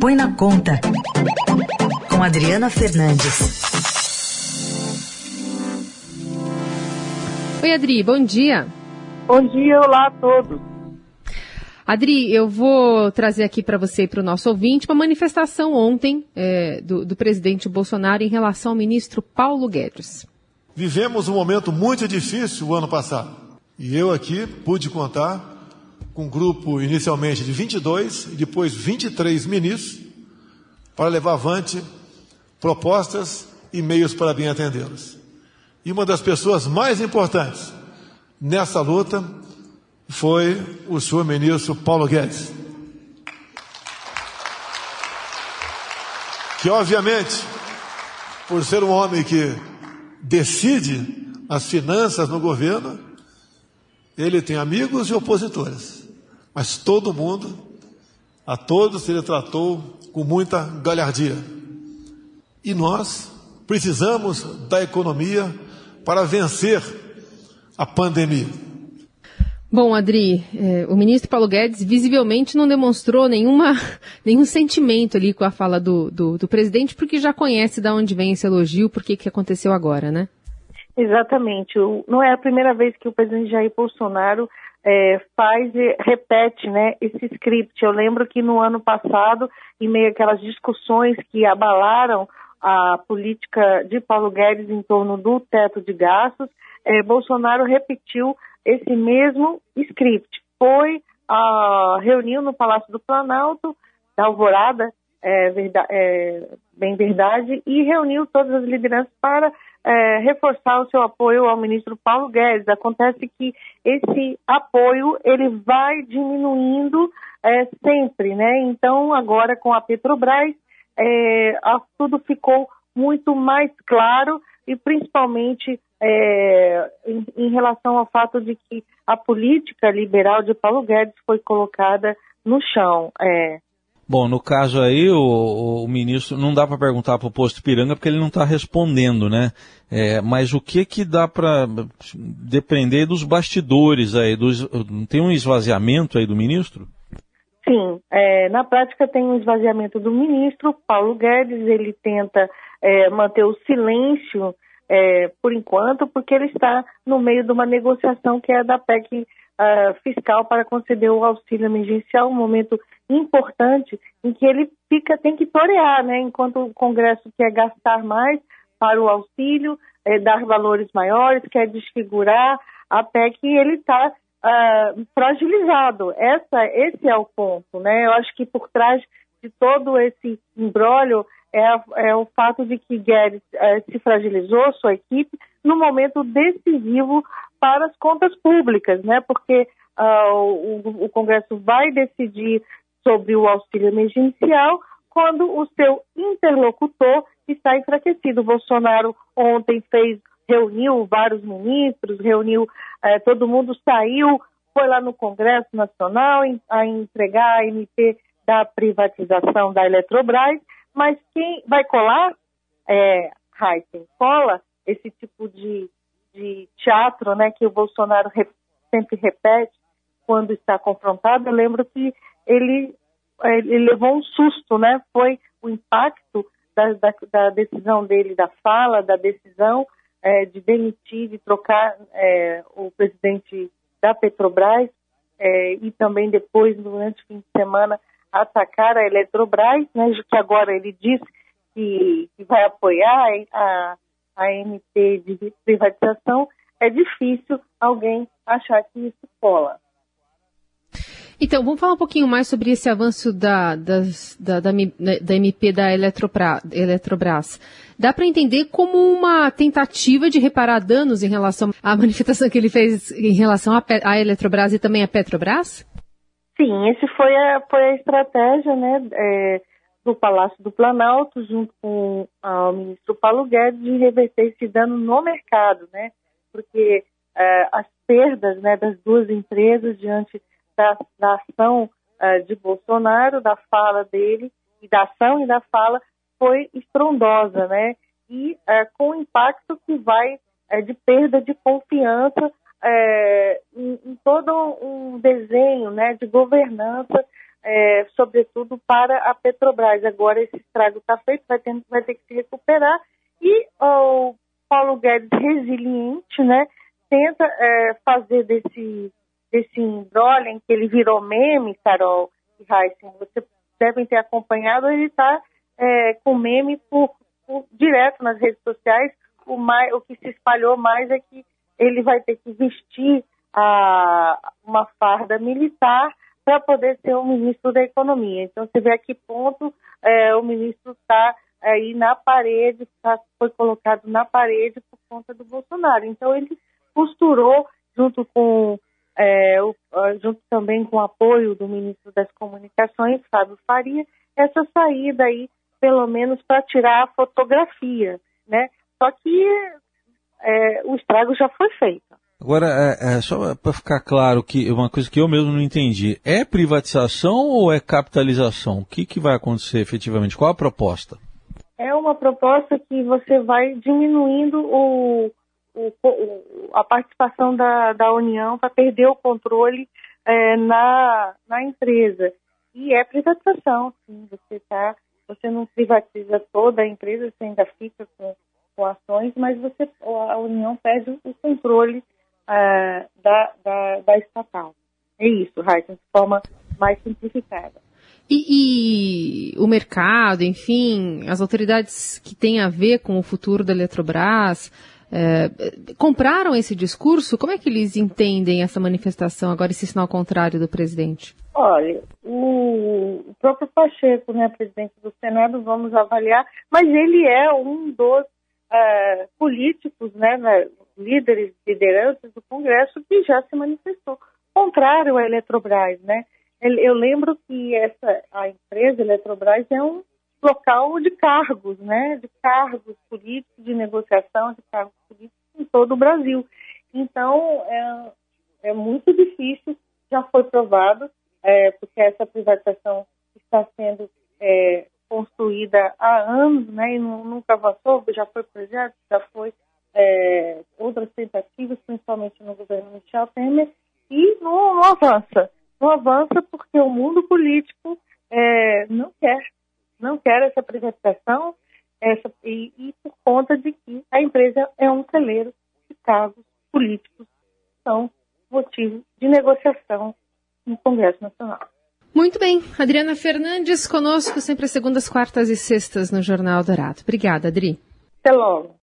Põe na Conta, com Adriana Fernandes. Oi, Adri, bom dia. Bom dia, olá a todos. Adri, eu vou trazer aqui para você e para o nosso ouvinte uma manifestação ontem é, do, do presidente Bolsonaro em relação ao ministro Paulo Guedes. Vivemos um momento muito difícil o ano passado. E eu aqui pude contar com um grupo inicialmente de 22 e depois 23 ministros para levar avante propostas e meios para bem atendê-los. E uma das pessoas mais importantes nessa luta foi o senhor ministro Paulo Guedes. Que, obviamente, por ser um homem que decide as finanças no governo, ele tem amigos e opositores. Mas todo mundo, a todos ele tratou com muita galhardia. E nós precisamos da economia para vencer a pandemia. Bom, Adri, eh, o ministro Paulo Guedes visivelmente não demonstrou nenhuma, nenhum sentimento ali com a fala do, do, do presidente, porque já conhece de onde vem esse elogio, por que que aconteceu agora, né? Exatamente. Não é a primeira vez que o presidente Jair Bolsonaro é, faz e repete né, esse script. Eu lembro que no ano passado, em meio àquelas discussões que abalaram a política de Paulo Guedes em torno do teto de gastos, é, Bolsonaro repetiu esse mesmo script. Foi, a reuniu no Palácio do Planalto, da Alvorada, é, verdade, é, bem verdade, e reuniu todas as lideranças para é, reforçar o seu apoio ao ministro Paulo Guedes. Acontece que esse apoio ele vai diminuindo é, sempre, né? Então agora com a Petrobras é, tudo ficou muito mais claro e principalmente é, em, em relação ao fato de que a política liberal de Paulo Guedes foi colocada no chão. É, Bom, no caso aí, o, o ministro, não dá para perguntar para o posto Piranga porque ele não está respondendo, né? É, mas o que que dá para depender dos bastidores aí? Dos, tem um esvaziamento aí do ministro? Sim, é, na prática tem um esvaziamento do ministro Paulo Guedes, ele tenta é, manter o silêncio é, por enquanto, porque ele está no meio de uma negociação que é da PEC uh, fiscal para conceder o auxílio emergencial, um momento importante em que ele fica tem que torear, né? Enquanto o Congresso quer gastar mais para o auxílio, é, dar valores maiores, quer desfigurar a PEC, ele está uh, ah, fragilizado. Essa, esse é o ponto, né? Eu acho que por trás de todo esse embrólio é, é, o fato de que Guedes se fragilizou, sua equipe, no momento decisivo para as contas públicas, né? Porque uh, o, o, Congresso vai decidir sobre o auxílio emergencial quando o seu interlocutor está enfraquecido. O Bolsonaro ontem fez, reuniu vários ministros, reuniu, eh, todo mundo saiu, foi lá no Congresso Nacional a entregar a MP da privatização da Eletrobras, mas quem vai colar, é, Heisen, cola esse tipo de, de teatro né, que o Bolsonaro re, sempre repete quando está confrontado. Eu lembro que ele, ele levou um susto, né? Foi o impacto da, da, da decisão dele, da fala, da decisão é, de demitir, de trocar é, o presidente da Petrobras é, e também depois, durante o fim de semana, atacar a Eletrobras, né, que agora ele diz que, que vai apoiar a, a MP de privatização, é difícil alguém achar que isso cola. Então, vamos falar um pouquinho mais sobre esse avanço da, das, da, da, da, MP da Eletrobras. Dá para entender como uma tentativa de reparar danos em relação à manifestação que ele fez em relação à Eletrobras e também à Petrobras? Sim, esse foi a, foi a estratégia né, é, do Palácio do Planalto, junto com o ministro Paulo Guedes, de reverter esse dano no mercado, né? Porque é, as perdas né, das duas empresas diante da, da ação é, de Bolsonaro, da fala dele, e da ação e da fala, foi estrondosa, né? E é, com impacto que vai de perda de confiança em, em, todo um desenho né, de governança é, sobretudo para a Petrobras. Agora esse estrago está feito, vai ter, vai ter que se recuperar e o Paulo Guedes resiliente, né, tenta é, fazer desse desse embrolho em que ele virou meme, Carol e Heisen, vocês devem ter acompanhado, ele está é, com meme por, por, direto nas redes sociais. O, mais, o que se espalhou mais é que ele vai ter que vestir a, uma farda militar para poder ser o ministro da Economia. Então, você vê a que ponto é, o ministro está aí na parede, tá, foi colocado na parede por conta do Bolsonaro. Então, ele costurou, junto com é, o, junto também com o apoio do ministro das Comunicações, Fábio Faria, essa saída aí, pelo menos para tirar a fotografia, né? Só que é, o estrago já foi feito. Agora, é, é, só para ficar claro que uma coisa que eu mesmo não entendi, é privatização ou é capitalização? O que, que vai acontecer efetivamente? Qual a proposta? É uma proposta que você vai diminuindo o, o, a participação da, da União para perder o controle é, na, na empresa. E é privatização, sim. Você, tá, você não privatiza toda a empresa, você ainda fica com, com ações, mas você, a União perde o controle é, da, da, da, estatal. É isso, Raíssa, de forma mais simplificada. E, e, o mercado, enfim, as autoridades que têm a ver com o futuro da Eletrobras, é, compraram esse discurso? Como é que eles entendem essa manifestação, agora esse sinal contrário do presidente? Olha, o, próprio Pacheco, né, presidente do Senado, vamos avaliar, mas ele é um dos uh, políticos, né, né, líderes, lideranças do Congresso que já se manifestou contrário à Eletrobras, né? Eu lembro que essa a empresa Eletrobras é um local de cargos, né, de cargos políticos, de negociação de cargos políticos em todo o Brasil. Então, é, é muito difícil, já foi provado, é, porque essa privatização está sendo é, construída há anos, né, e nunca avançou, já foi projeto, já foi é, outras tentativas, principalmente no governo Michel Temer, e não, não avança. Não avança porque o mundo político é, não quer não quer essa privatização essa, e, e, por conta de que a empresa é um celeiro de cargos políticos são motivo de negociação no Congresso Nacional. Muito bem. Adriana Fernandes conosco sempre às segundas, quartas e sextas no Jornal Dourado. Obrigada, Adri. Até logo.